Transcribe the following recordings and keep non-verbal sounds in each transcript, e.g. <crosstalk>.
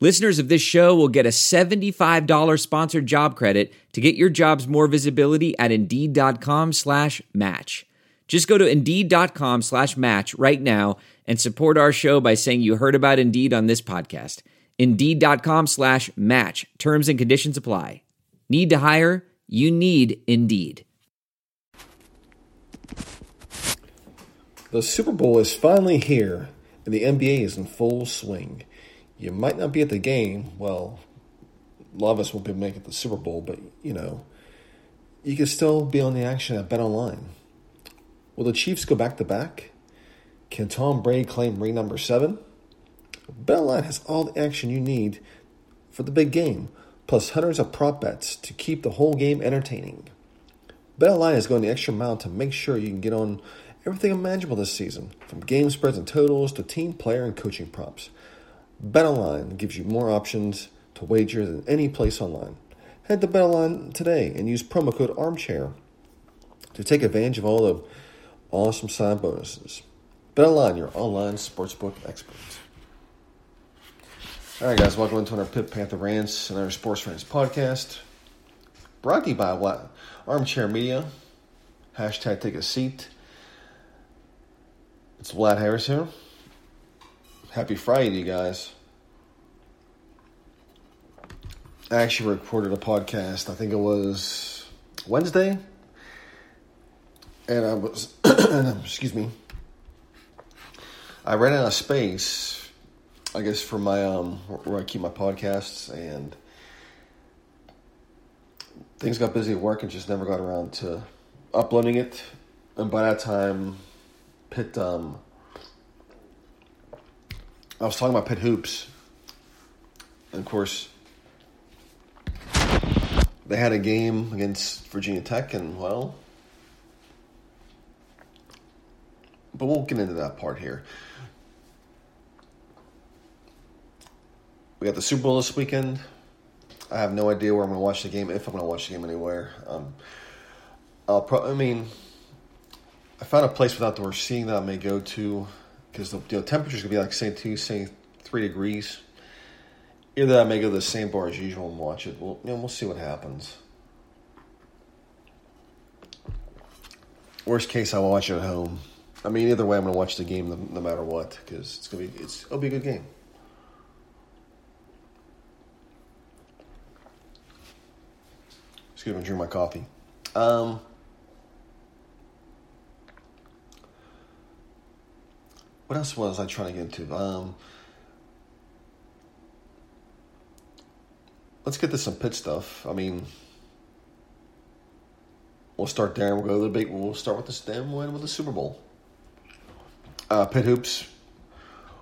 Listeners of this show will get a $75 sponsored job credit to get your jobs more visibility at Indeed.com slash match. Just go to Indeed.com slash match right now and support our show by saying you heard about Indeed on this podcast. Indeed.com slash match. Terms and conditions apply. Need to hire? You need Indeed. The Super Bowl is finally here, and the NBA is in full swing. You might not be at the game. Well, a lot of us won't be making the Super Bowl, but you know, you can still be on the action at Bet Online. Will the Chiefs go back to back? Can Tom Brady claim ring number seven? Bet Online has all the action you need for the big game, plus hundreds of prop bets to keep the whole game entertaining. Bet Online is going the extra mile to make sure you can get on everything imaginable this season, from game spreads and totals to team player and coaching props. BetOnline gives you more options to wager than any place online. Head to BetOnline today and use promo code ARMCHAIR to take advantage of all the awesome sign bonuses. BetOnline, your online sportsbook experts. All right, guys, welcome into our Pitt Panther Rants and our Sports Friends podcast. Brought to you by what? Armchair Media. Hashtag take a seat. It's Vlad Harris here. Happy Friday, you guys. I actually recorded a podcast, I think it was Wednesday. And I was, <clears throat> excuse me, I ran out of space, I guess, for my, um, where I keep my podcasts, and things got busy at work and just never got around to uploading it. And by that time, Pitt, um, I was talking about Pitt hoops, and of course, they had a game against Virginia Tech, and well, but we'll get into that part here. We got the Super Bowl this weekend. I have no idea where I'm going to watch the game, if I'm going to watch the game anywhere. Um, I'll I mean, I found a place with outdoor seating that I may go to because the you know, temperature's gonna be like say two, say three degrees. Either I may go to the same bar as usual and watch it. We'll you know, we'll see what happens. Worst case, I will watch it at home. I mean, either way, I'm gonna watch the game no, no matter what because it's gonna be it's it'll be a good game. Excuse me, drink my coffee. Um, what else was I trying to get into? Um, let's get to some Pitt stuff. I mean, we'll start there. We'll go to the big. We'll start with the stem win with the Super Bowl. Uh, Pitt hoops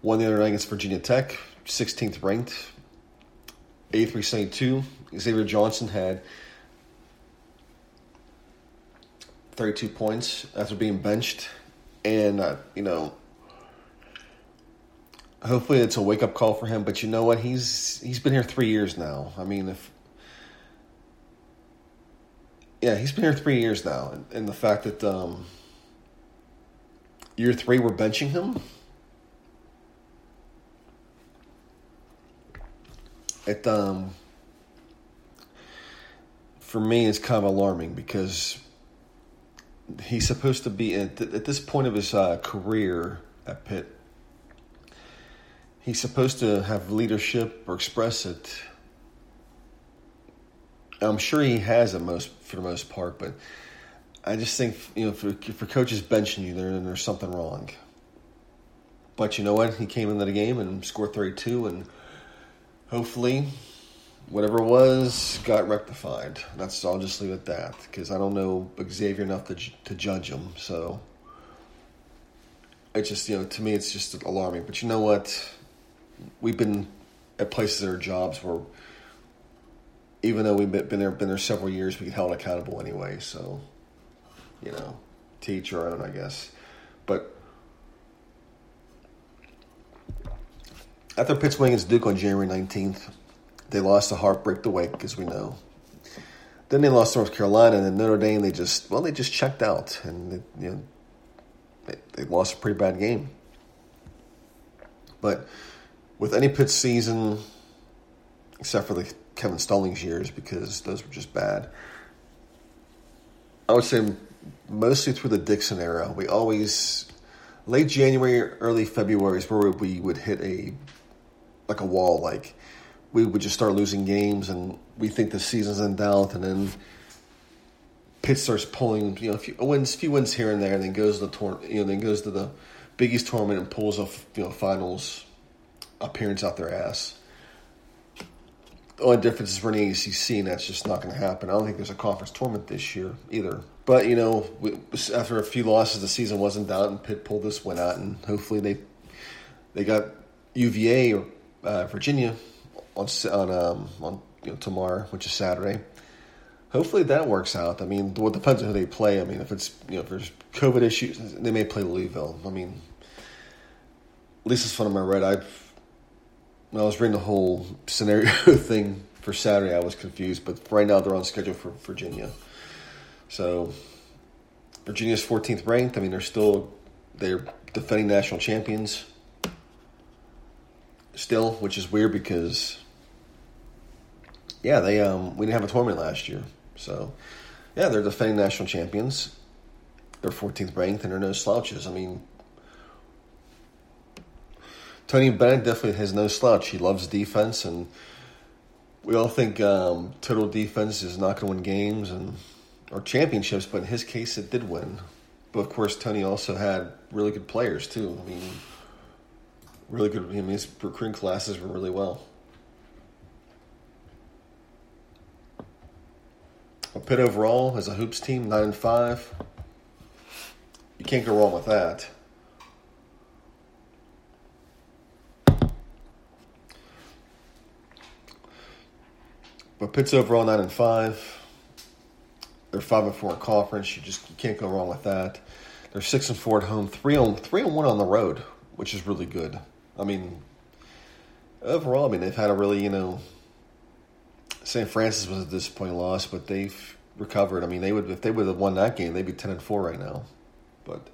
won the other night against Virginia Tech, 16th ranked, 83-72. Xavier Johnson had 32 points after being benched, and uh, you know hopefully it's a wake up call for him. But you know what? He's he's been here three years now. I mean, if yeah, he's been here three years now, and, and the fact that um, year three we're benching him, it um for me is kind of alarming because he's supposed to be at, this point of his uh, career at Pitt he's supposed to have leadership or express it. I'm sure he has it most for the most part, but I just think you know for for coaches benching you, then there's something wrong. But you know what? He came into the game and scored 32, and hopefully, whatever it was got rectified. That's I'll just leave it at that because I don't know Xavier enough to to judge him. So it just you know to me it's just alarming. But you know what? We've been at places or jobs where even though we've been there been there several years, we get held accountable anyway. So you know, to each your own, I guess. But after Pitt's winning against Duke on January 19th, they lost a heartbreak the Wake, as we know. Then they lost North Carolina, and then Notre Dame, they just, well, they just checked out. And, they, you know, they, they lost a pretty bad game. But with any Pitt season, except for the Kevin Stallings years, because those were just bad, I would say mostly through the Dixon era, we always late January, early February is where we would hit a like a wall. Like we would just start losing games, and we think the season's in doubt, and then Pitt starts pulling, you know, a few wins, few wins here and there, and then goes to the tour, you know, then goes to the Big East tournament and pulls off, you know, finals appearance out their ass. The only difference is we're in the ACC, and that's just not going to happen. I don't think there's a conference tournament this year either. But you know, we, after a few losses, the season wasn't done, and Pitt pulled this one out, and hopefully they they got UVA or uh, Virginia on on um, on you know, tomorrow, which is Saturday. Hopefully that works out. I mean, well, it depends on who they play. I mean, if it's you know if there's COVID issues, they may play Louisville. I mean, at least as fun as I read, I when I was reading the whole scenario <laughs> thing for Saturday, I was confused. But right now they're on schedule for Virginia. So Virginia's 14th ranked. I mean, they're still they're defending national champions still, which is weird because yeah, they um we didn't have a tournament last year. So yeah, they're defending national champions. They're 14th ranked and they're no slouches. I mean, Tony Bennett definitely has no slouch. He loves defense, and we all think um, total defense is not going to win games and or championships, but in his case, it did win. But of course, Tony also had really good players too. I mean, really good. I mean, his recruiting classes were really well. A Pitt overall as a hoops team, nine and five. You can't go wrong with that. But Pitt's overall nine and five. They're five and four in conference. You just you can't go wrong with that. They're six and four at home, three on three and one on the road, which is really good. I mean, overall, I mean they've had a really you know. St. Francis was a disappointing loss, but they've recovered. I mean, they would if they would have won that game, they'd be ten and four right now. But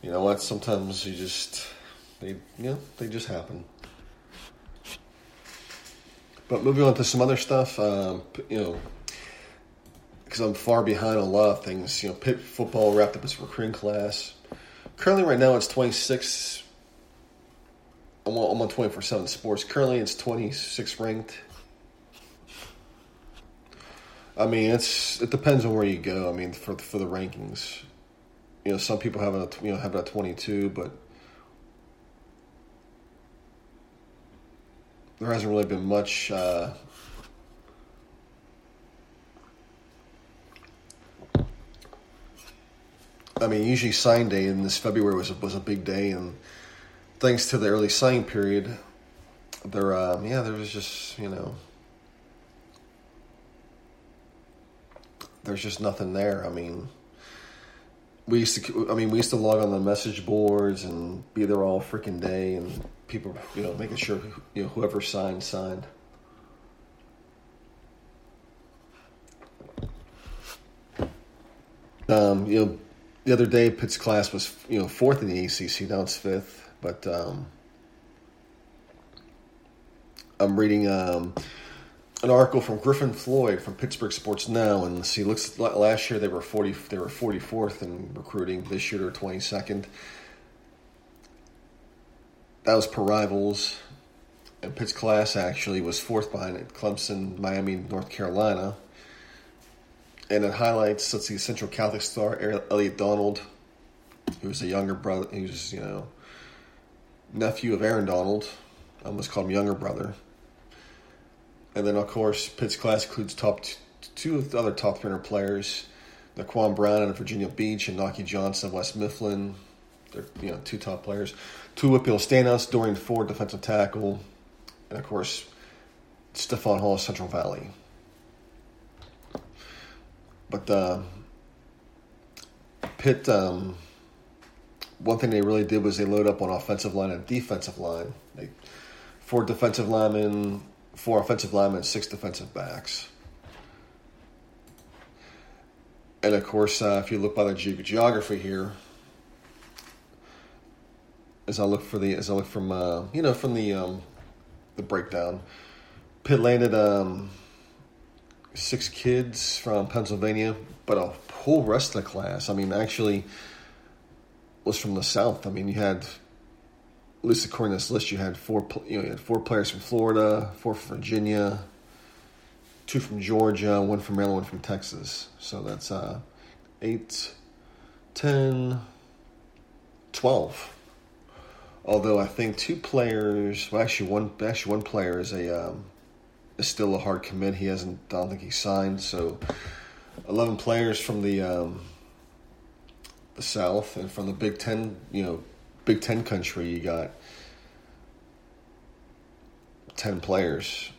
you know what? Sometimes you just they you know they just happen. But moving on to some other stuff, um, you know, because I'm far behind on a lot of things. You know, Pitt football wrapped up its recruiting class. Currently, right now, it's 26. I'm on, I'm on 24 7 sports. Currently, it's 26 ranked. I mean, it's it depends on where you go. I mean, for for the rankings, you know, some people have a you know, have at 22, but there hasn't really been much. Uh, I mean, usually sign day in this February was a, was a big day, and thanks to the early sign period, there, um, yeah, there was just you know, there's just nothing there. I mean, we used to, I mean, we used to log on the message boards and be there all freaking day, and people, you know, making sure you know whoever signed signed. Um, you know the other day, Pitt's class was you know fourth in the ACC. Now it's fifth, but um, I'm reading um, an article from Griffin Floyd from Pittsburgh Sports Now, and see, looks last year they were forty, they were forty fourth in recruiting. This year they're twenty second. That was per rivals. And Pitt's class actually was fourth behind it. Clemson, Miami, North Carolina and it highlights let's see Central Catholic star Elliot Donald, who's a younger brother, who's you know nephew of Aaron Donald. I almost call him younger brother. And then of course Pitt's class includes top t- two other top 300 players, Naquan Brown and Virginia Beach and Nahki Johnson of West Mifflin. They're you know two top players. Two WPIAL standouts, Dorian Ford, defensive tackle, and of course Stefan Hall, Central Valley. But uh, Pitt, um, one thing they really did was they load up on offensive line and defensive line. They, four defensive linemen, four offensive linemen, six defensive backs. And of course, uh, if you look by the ge- geography here, as I look for the as I look from uh, you know from the um, the breakdown, Pitt landed um, six kids from Pennsylvania, but a whole rest of the class. I mean, actually, was from the South. I mean, you had at least according to this list, you had four you know you had four players from Florida, four from Virginia, two from Georgia, one from Maryland, one from Texas. So that's uh, eight, 10, 12. Although I think two players, well, actually one, actually one player is a um, is still a hard commit. He hasn't, I don't think he signed. So, eleven players from the um, the South and from the Big Ten, you know, Big Ten country. You got ten players.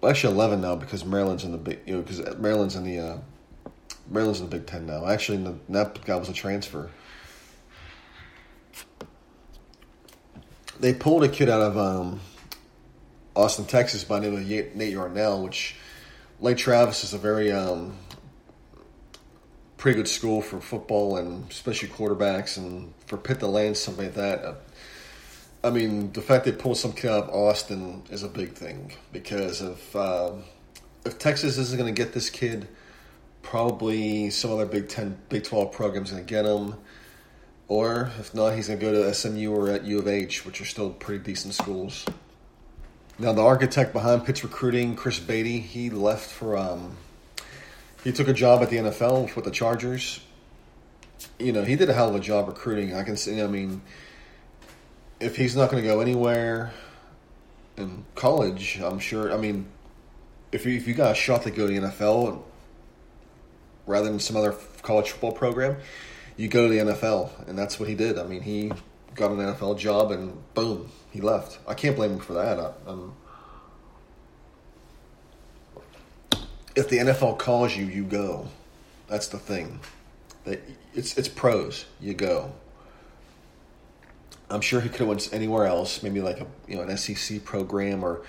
Well, actually, eleven now because Maryland's in the big, you know, because Maryland's in the uh, Maryland's in the Big Ten now. Actually, the, that guy was a transfer. They pulled a kid out of um, Austin, Texas, by the name of Nate Yarnell, which Lake Travis is a very um, pretty good school for football and especially quarterbacks, and for Pitt the land something like that. Uh, I mean, the fact they pulled some kid out of Austin is a big thing because if um, if Texas isn't going to get this kid, probably some other Big Ten, Big Twelve programs going to get him. Or if not, he's going to go to SMU or at U of H, which are still pretty decent schools. Now, the architect behind Pitt's recruiting, Chris Beatty, he left for. Um, he took a job at the NFL with the Chargers. You know, he did a hell of a job recruiting. I can see. I mean, if he's not going to go anywhere in college, I'm sure. I mean, if you, if you got a shot to go to the NFL rather than some other college football program, you go to the NFL, and that's what he did. I mean, he got an NFL job, and boom, he left. I can't blame him for that. I, um, if the NFL calls you, you go. That's the thing. It's it's pros. You go. I'm sure he could have went anywhere else, maybe like a you know an SEC program or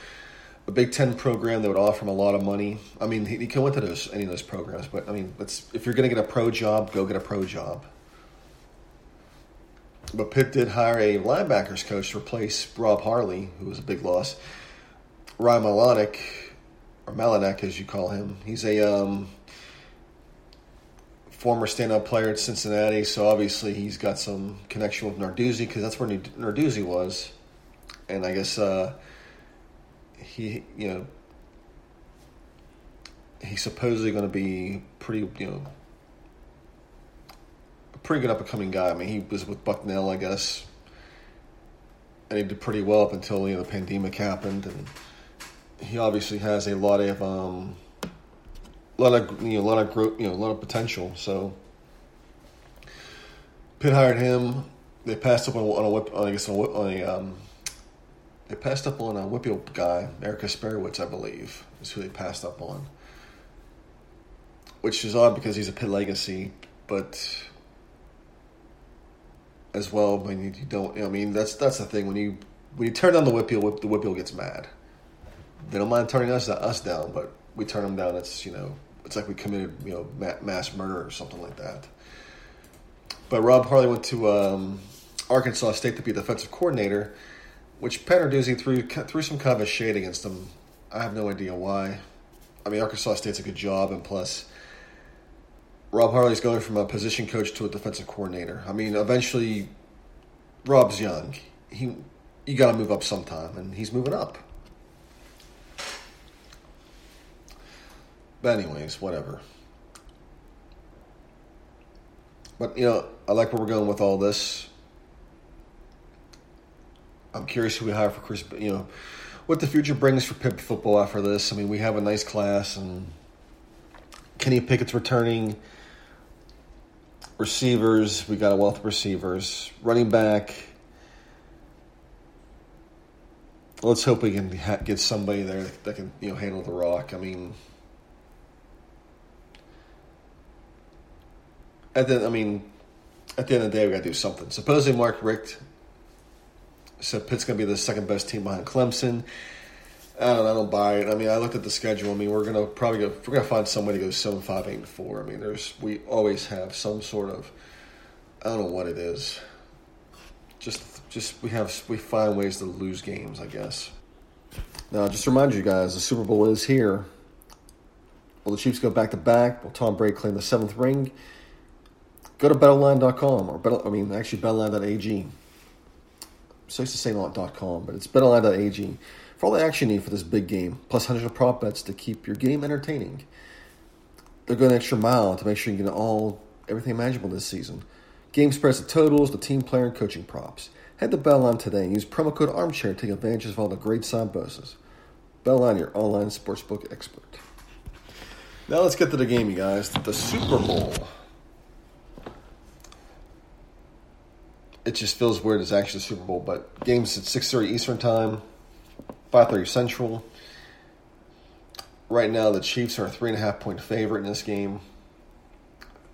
a Big Ten program that would offer him a lot of money. I mean, he, he could have went to those any of those programs, but I mean, if you're going to get a pro job, go get a pro job. But Pitt did hire a linebackers coach to replace Rob Harley, who was a big loss. Ryan Malenek, or Malenek as you call him, he's a um, former stand-up player at Cincinnati, so obviously he's got some connection with Narduzzi because that's where Narduzzi was, and I guess uh, he, you know, he's supposedly going to be pretty, you know, pretty good up and coming guy. I mean, he was with Bucknell, I guess, and he did pretty well up until you know the pandemic happened, and he obviously has a lot of um, a lot of you know a lot of growth, you know, a lot of potential. So Pitt hired him. They passed up on, on a whip, on, I guess on a, on a um, they passed up on a WPIAL guy, Eric Asperowitz, I believe, is who they passed up on. Which is odd because he's a Pitt legacy, but as well when you, don't. I mean, that's that's the thing when you when you turn down the WPIAL, the WPIAL gets mad. They don't mind turning us us down, but we turn them down. It's you know it's like we committed you know mass murder or something like that. But Rob Harley went to um, Arkansas State to be defensive coordinator, which Pat Narduzzi threw threw some kind of a shade against him. I have no idea why. I mean, Arkansas State's a good job, and plus, Rob Harley's going from a position coach to a defensive coordinator. I mean, eventually, Rob's young. He, you got to move up sometime, and he's moving up. But anyways, whatever. But you know, I like where we're going with all this. I'm curious who we hire for Chris. You know, what the future brings for Pitt football after this. I mean, we have a nice class, and Kenny Pickett's returning receivers, we got a wealth of receivers. Running back, let's hope we can ha- get somebody there that can you know handle the rock. I mean, at the I mean, at the end of the day, we got to do something. Supposedly, Mark Richt said Pitt's going to be the second best team behind Clemson. I don't, I don't buy it. I mean, I looked at the schedule. I mean, we're gonna probably go. We're gonna find some way to go seven, five, eight, and four. I mean, there's we always have some sort of. I don't know what it is. Just, just we have we find ways to lose games. I guess. Now, just remind you guys, the Super Bowl is here. Will the Chiefs go back to back? Will Tom Brady claim the seventh ring? Go to BetOnline.com or Bet, I mean, actually BetOnline.ag. So I used to say not.com, but it's BetOnline.ag for all the action you need for this big game, plus hundreds of prop bets to keep your game entertaining. They're going an extra mile to make sure you get all everything imaginable this season. Game spreads, the totals, the team player, and coaching props. Head to BetOnline today and use promo code Armchair to take advantage of all the great side bonuses. BetOnline, your online sportsbook expert. Now let's get to the game, you guys. The Super Bowl. It just feels weird. It's actually the Super Bowl, but games at six thirty Eastern time. 5:30 Central. Right now, the Chiefs are a three and a half point favorite in this game.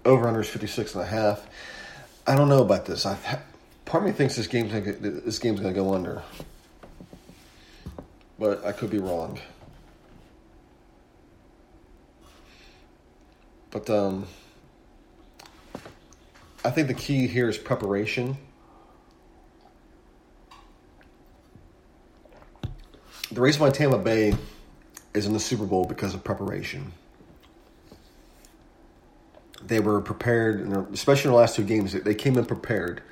Over under is 56 and a half. I don't know about this. I part of me thinks this game's gonna, this game's going to go under, but I could be wrong. But um, I think the key here is preparation. The reason why Tampa Bay is in the Super Bowl because of preparation. They were prepared, especially in the last two games. They came in prepared.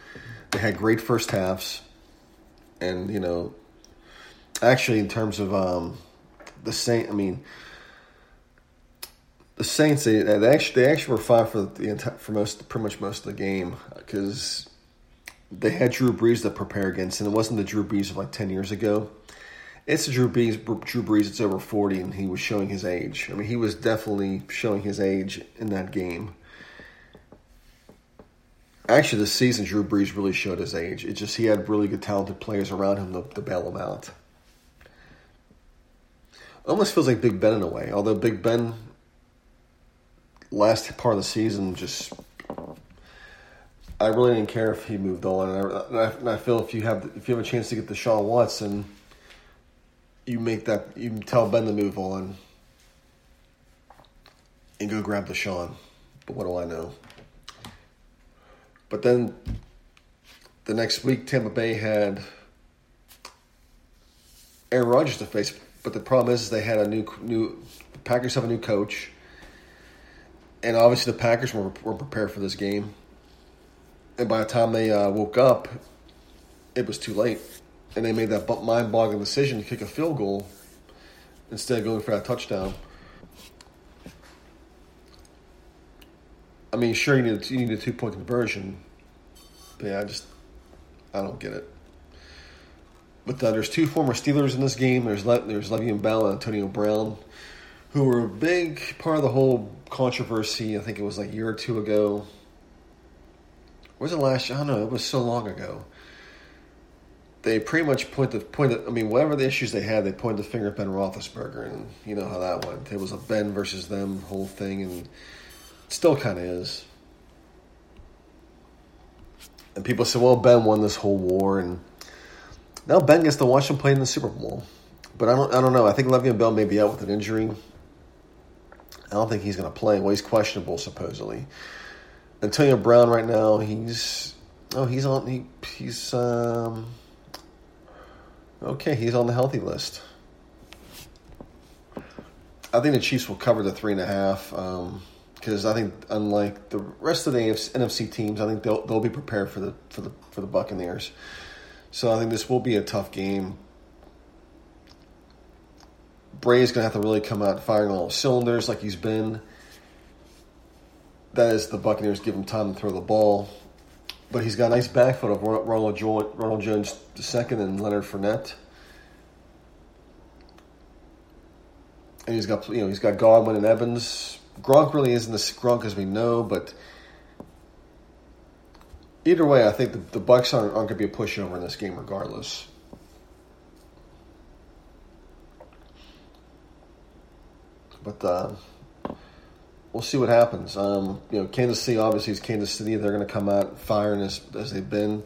They had great first halves, and you know, actually, in terms of um, the Saint, I mean, the Saints they, they actually they actually were fine for the entire, for most pretty much most of the game because they had Drew Brees to prepare against, and it wasn't the Drew Brees of like ten years ago it's Drew Brees. Drew Brees. It's over forty, and he was showing his age. I mean, he was definitely showing his age in that game. Actually, this season, Drew Brees really showed his age. It just he had really good, talented players around him to, to bail him out. Almost feels like Big Ben in a way, although Big Ben last part of the season just I really didn't care if he moved on, and I, and I, feel if you have if you have a chance to get the Deshaun Watson you make that you tell Ben to move on and go grab Deshaun. But what do I know? But then the next week, Tampa Bay had Aaron Rodgers to face. But the problem is, is they had a new new the Packers have a new coach, and obviously the Packers were were prepared for this game. And by the time they uh, woke up, it was too late and they made that mind-boggling decision to kick a field goal instead of going for that touchdown. I mean, sure, you need you need a two-point conversion, but yeah, I just I don't get it. But uh, there's two former Steelers in this game. There's Le- there's Le'Veon Bell and Antonio Brown, who were a big part of the whole controversy. I think it was like a year or two ago. Was it last? I don't know. It was so long ago they pretty much point the point. I mean, whatever the issues they had, they pointed the finger at Ben Roethlisberger, and you know how that went. It was a Ben versus them whole thing, and still kind of is. And people say, "Well, Ben won this whole war," and now Ben gets to watch him play in the Super Bowl. But I don't, I don't know. I think Le'Veon Bell may be out with an injury. I don't think he's going to play. Well, he's questionable supposedly. Antonio Brown right now, he's oh, he's on. He, he's um Okay, he's on the healthy list. I think the Chiefs will cover the three and a half because um, I think unlike the rest of the NFC teams, I think they'll they'll be prepared for the for the for the Buccaneers. So I think this will be a tough game. Brady's gonna have to really come out firing all cylinders like he's been. That is the Buccaneers give him time to throw the ball. But he's got a nice backfoot of Ronald, jo- Ronald Jones II and Leonard Fournette. And he's got you know he's got Godwin and Evans. Gronk really isn't the Gronk as we know, but either way, I think the, the Bucks aren't, aren't going to be a pushover in this game, regardless. But uh, we'll see what happens. Um, you know, Kansas City obviously is Kansas City. They're going to come out firing as as they've been.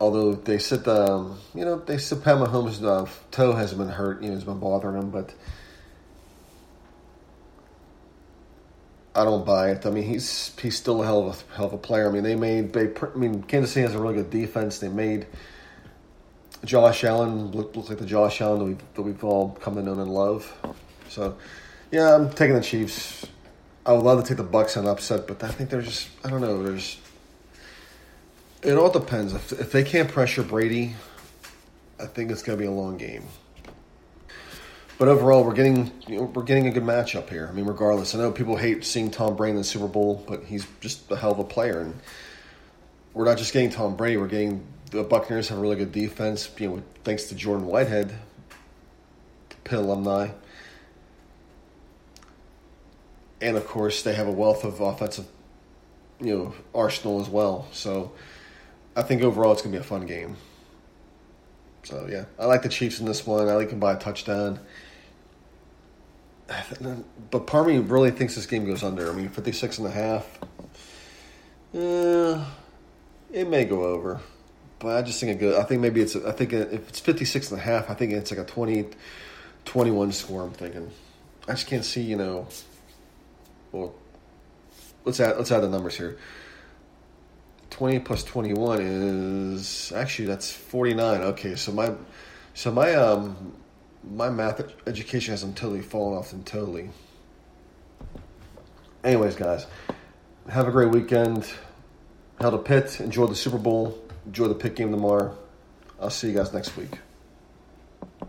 Although they said the, um, you know, they said Pat Mahomes' uh, toe hasn't been hurt, you know, has been bothering him, but I don't buy it. I mean, he's he's still a hell of a hell of a player. I mean, they made they. I mean, Kansas City has a really good defense. They made Josh Allen look, like the Josh Allen that we've that we've all come to know and love. So, yeah, I'm taking the Chiefs. I would love to take the Bucks on upset, but I think there's just I don't know. There's it all depends. If if they can't pressure Brady, I think it's going to be a long game. But overall, we're getting you know, we're getting a good matchup here. I mean, regardless, I know people hate seeing Tom Brady in the Super Bowl, but he's just a hell of a player, and we're not just getting Tom Brady. We're getting the Buccaneers have a really good defense. You know, thanks to Jordan Whitehead, Pitt alumni, and of course they have a wealth of offensive, you know, arsenal as well. So, I think overall it's going to be a fun game. So yeah, I like the Chiefs in this one. I like them by a touchdown but me really thinks this game goes under. I mean, 56 and a half. Uh, it may go over. But I just think it goes. I think maybe it's. I think if it's 56 and a half, I think it's like a 20, 21 score. I'm thinking. I just can't see. You know. Well, let's add let's add the numbers here. 20 plus 21 is actually that's 49. Okay, so my so my um my math education hasn't totally fallen off and totally. Anyways, guys, have a great weekend. Hail to Pitt. Enjoy the Super Bowl. Enjoy the Pitt game tomorrow. I'll see you guys next week.